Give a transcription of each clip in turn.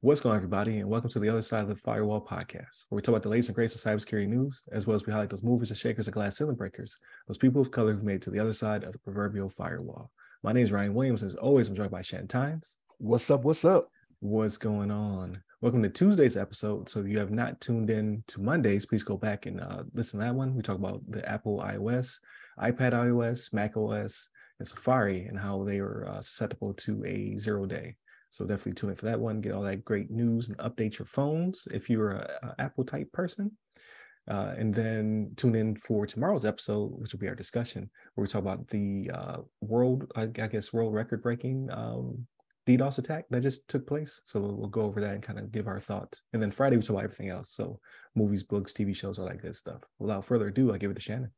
What's going on, everybody, and welcome to the Other Side of the Firewall podcast, where we talk about the latest and greatest of cybersecurity news, as well as we highlight those movers and shakers and glass ceiling breakers, those people of color who've made to the other side of the proverbial firewall. My name is Ryan Williams, and as always, I'm joined by Shannon Tynes. What's up? What's up? What's going on? Welcome to Tuesday's episode. So if you have not tuned in to Mondays, please go back and uh, listen to that one. We talk about the Apple iOS, iPad iOS, Mac OS, and Safari, and how they were uh, susceptible to a zero day. So definitely tune in for that one. Get all that great news and update your phones if you're a, a Apple type person. Uh, and then tune in for tomorrow's episode, which will be our discussion, where we talk about the uh, world, I, guess, world record breaking um, DDoS attack that just took place. So we'll, we'll, go over that and kind of give our thoughts. And then Friday, we talk about everything else. So movies, books, TV shows, all that good stuff. Without further ado, I give it to Shannon.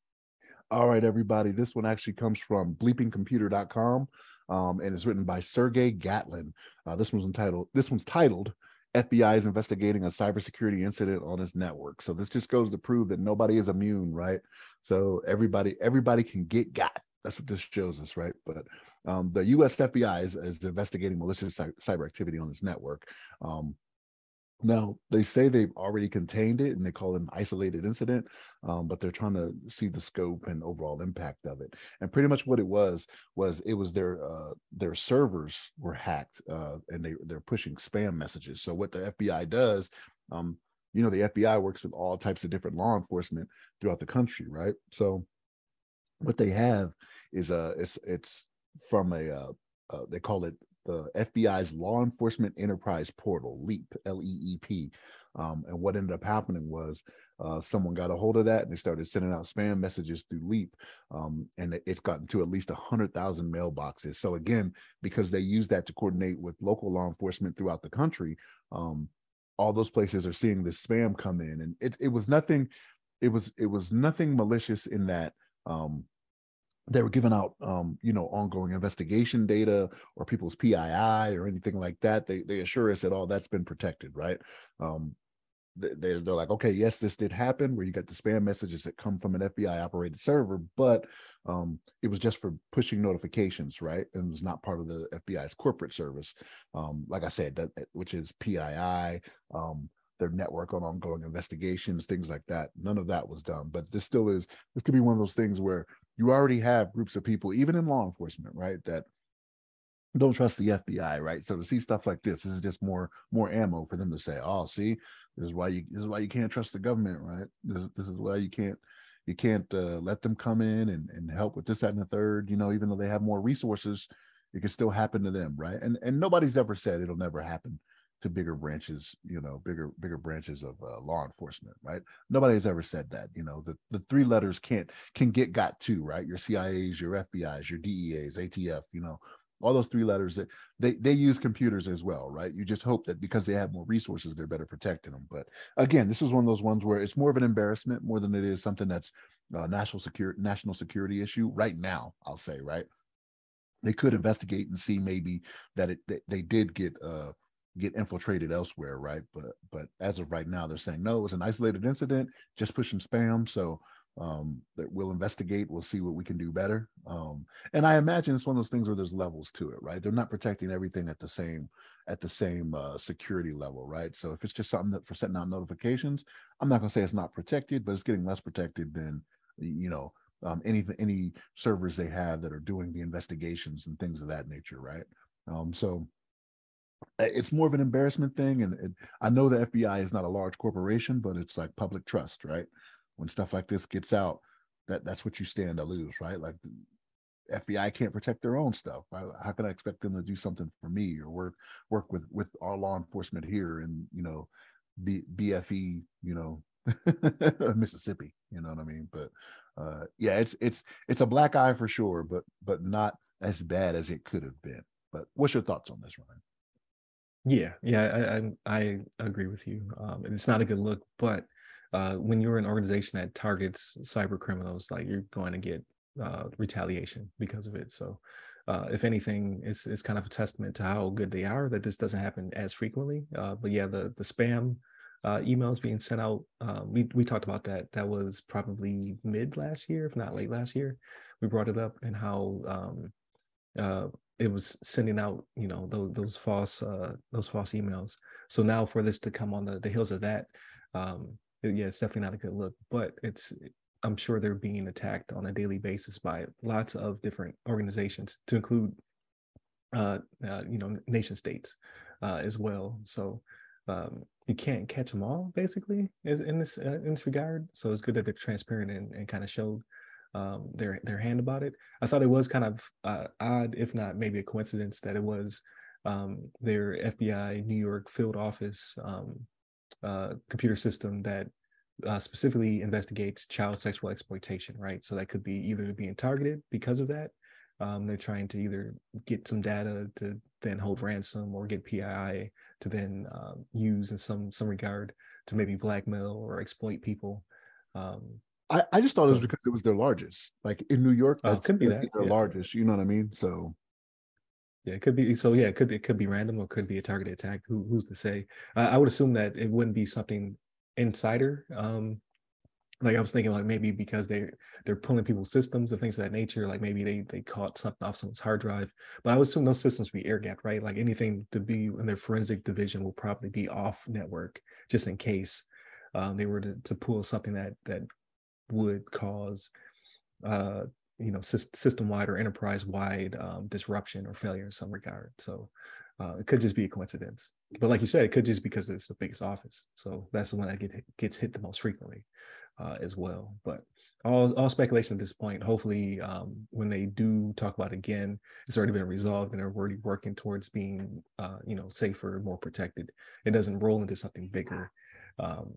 All right, everybody. This one actually comes from bleepingcomputer.com um, and it's written by Sergey Gatlan. Uh, this one's entitled. This one's titled FBI is investigating a cybersecurity incident on its network. So this just goes to prove that nobody is immune, right? So everybody, everybody can get got. That's what this shows us, right? But um, the U.S. FBI is, is investigating malicious cyber activity on its network. Um, now they say they've already contained it and they call it an isolated incident, um, but they're trying to see the scope and overall impact of it. And pretty much what it was was it was their uh, their servers were hacked uh, and they they're pushing spam messages. So what the FBI does, um, you know, the FBI works with all types of different law enforcement throughout the country, right? So what they have is a uh, it's it's from a uh, uh, they call it the FBI's Law Enforcement Enterprise Portal, LEEP, L E E P. Um, and what ended up happening was uh, someone got a hold of that and they started sending out spam messages through LEEP. Um, and it's gotten to at least 100,000 mailboxes. So, again, because they use that to coordinate with local law enforcement throughout the country, um, all those places are seeing this spam come in. And it, it was nothing, it was, it was nothing malicious in that um, they were giving out um, you know ongoing investigation data or people's PII or anything like that. They they assure us that all that's been protected, right? Um, they they're like, okay, yes, this did happen, where you got the spam messages that come from an FBI operated server, but um, it was just for pushing notifications, right? And it was not part of the FBI's corporate service. Um, like I said, that which is PII. Um, their network on ongoing investigations, things like that. None of that was done. But this still is, this could be one of those things where you already have groups of people, even in law enforcement, right, that don't trust the FBI, right? So to see stuff like this, this is just more more ammo for them to say, "Oh, see, this is why you this is why you can't trust the government, right? This this is why you can't you can't uh, let them come in and and help with this, that, and the third. You know, even though they have more resources, it can still happen to them, right? And and nobody's ever said it'll never happen to bigger branches, you know, bigger bigger branches of uh, law enforcement, right? Nobody has ever said that. You know, the the three letters can't can get got to, right? Your CIAs, your FBI's, your DEAs, ATF, you know, all those three letters that they they use computers as well, right? You just hope that because they have more resources, they're better protecting them. But again, this is one of those ones where it's more of an embarrassment more than it is something that's a national security national security issue right now. I'll say, right? They could investigate and see maybe that it they did get uh get infiltrated elsewhere, right? But but as of right now, they're saying no, it was an isolated incident, just pushing spam. So um that we'll investigate, we'll see what we can do better. Um, and I imagine it's one of those things where there's levels to it, right? They're not protecting everything at the same at the same uh, security level, right? So if it's just something that for setting out notifications, I'm not gonna say it's not protected, but it's getting less protected than you know um, any any servers they have that are doing the investigations and things of that nature, right? Um, so it's more of an embarrassment thing and, and, i know the fbi is not a large corporation but it's like public trust right? When stuff like this gets out that that's what you stand to lose right? Like fbi can't protect their own stuff. How can i expect them to do something for me or work work with with our law enforcement here in you know B, bfe you know mississippi you know what i mean? But uh yeah it's it's it's a black eye for sure but but not as bad as it could have been. But what's your thoughts on this ryan yeah, yeah, I I, I agree with you. Um, and it's not a good look, but uh, when you're an organization that targets cyber criminals, like you're going to get uh, retaliation because of it. So, uh, if anything, it's it's kind of a testament to how good they are that this doesn't happen as frequently. Uh, but yeah, the the spam uh, emails being sent out, uh, we we talked about that. That was probably mid last year, if not late last year. We brought it up and how um, it was sending out you know those, those false uh, those false emails. So now for this to come on the, the heels of that, um, yeah, it's definitely not a good look. But it's I'm sure they're being attacked on a daily basis by lots of different organizations, to include uh, uh, you know nation states uh, as well. So um, you can't catch them all basically is in this uh, in this regard. So it's good that they're transparent and, and kind of showed um, their their hand about it. I thought it was kind of uh, odd, if not maybe a coincidence, that it was um, their FBI New York field office um, uh, computer system that uh, specifically investigates child sexual exploitation, right? So that could be either being targeted because of that. Um, they're trying to either get some data to then hold ransom or get PII to then uh, use in some some regard to maybe blackmail or exploit people. Um, I, I just thought it was because it was their largest. Like in New York, that uh, could be that their yeah. largest. You know what I mean? So yeah, it could be. So yeah, it could it could be random or could be a targeted attack. Who, who's to say? I, I would assume that it wouldn't be something insider. Um, like I was thinking, like maybe because they they're pulling people's systems and things of that nature. Like maybe they they caught something off someone's hard drive. But I would assume those systems be air gapped, right? Like anything to be in their forensic division will probably be off network, just in case um, they were to, to pull something that that would cause uh, you know system wide or enterprise wide um, disruption or failure in some regard. So uh, it could just be a coincidence. But like you said, it could just because it's the biggest office. So that's the one that get, gets hit the most frequently uh, as well. But all, all speculation at this point. Hopefully, um, when they do talk about it again, it's already been resolved and they're already working towards being, uh, you know, safer, more protected. It doesn't roll into something bigger. Um,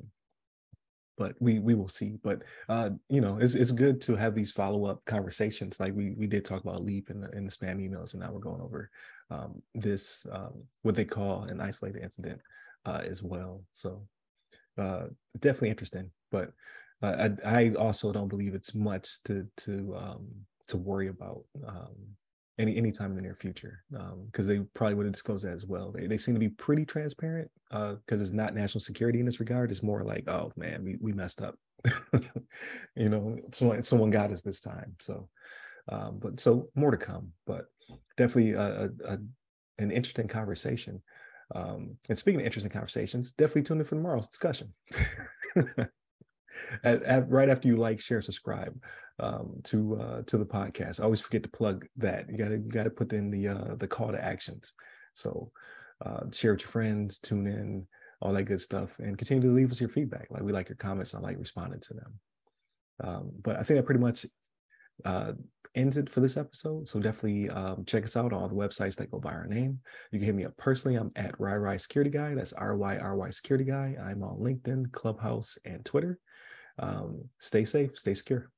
but we we will see. But uh, you know, it's it's good to have these follow up conversations. Like we we did talk about LEEP in the, the spam emails, and now we're going over um, this um, what they call an isolated incident uh, as well. So uh, it's definitely interesting. But uh, I, I also don't believe it's much to to um, to worry about. Um, any anytime in the near future because um, they probably would have disclosed that as well. They, they seem to be pretty transparent because uh, it's not national security in this regard. It's more like, oh man, we, we messed up. you know, someone someone got us this time. So, um, but so more to come. But definitely a, a, a an interesting conversation. Um, and speaking of interesting conversations, definitely tune in for tomorrow's discussion. at, at, right after you like, share, subscribe um, to uh, to the podcast. I always forget to plug that. You got to you got to put in the uh, the call to actions. So uh, share with your friends, tune in, all that good stuff, and continue to leave us your feedback. Like we like your comments. I like responding to them. Um, but I think that pretty much uh, ends it for this episode. So definitely um, check us out on all the websites that go by our name. You can hit me up personally. I'm at RyRy Security Guy. That's R Y R Y Security Guy. I'm on LinkedIn, Clubhouse, and Twitter. Um, stay safe, stay secure.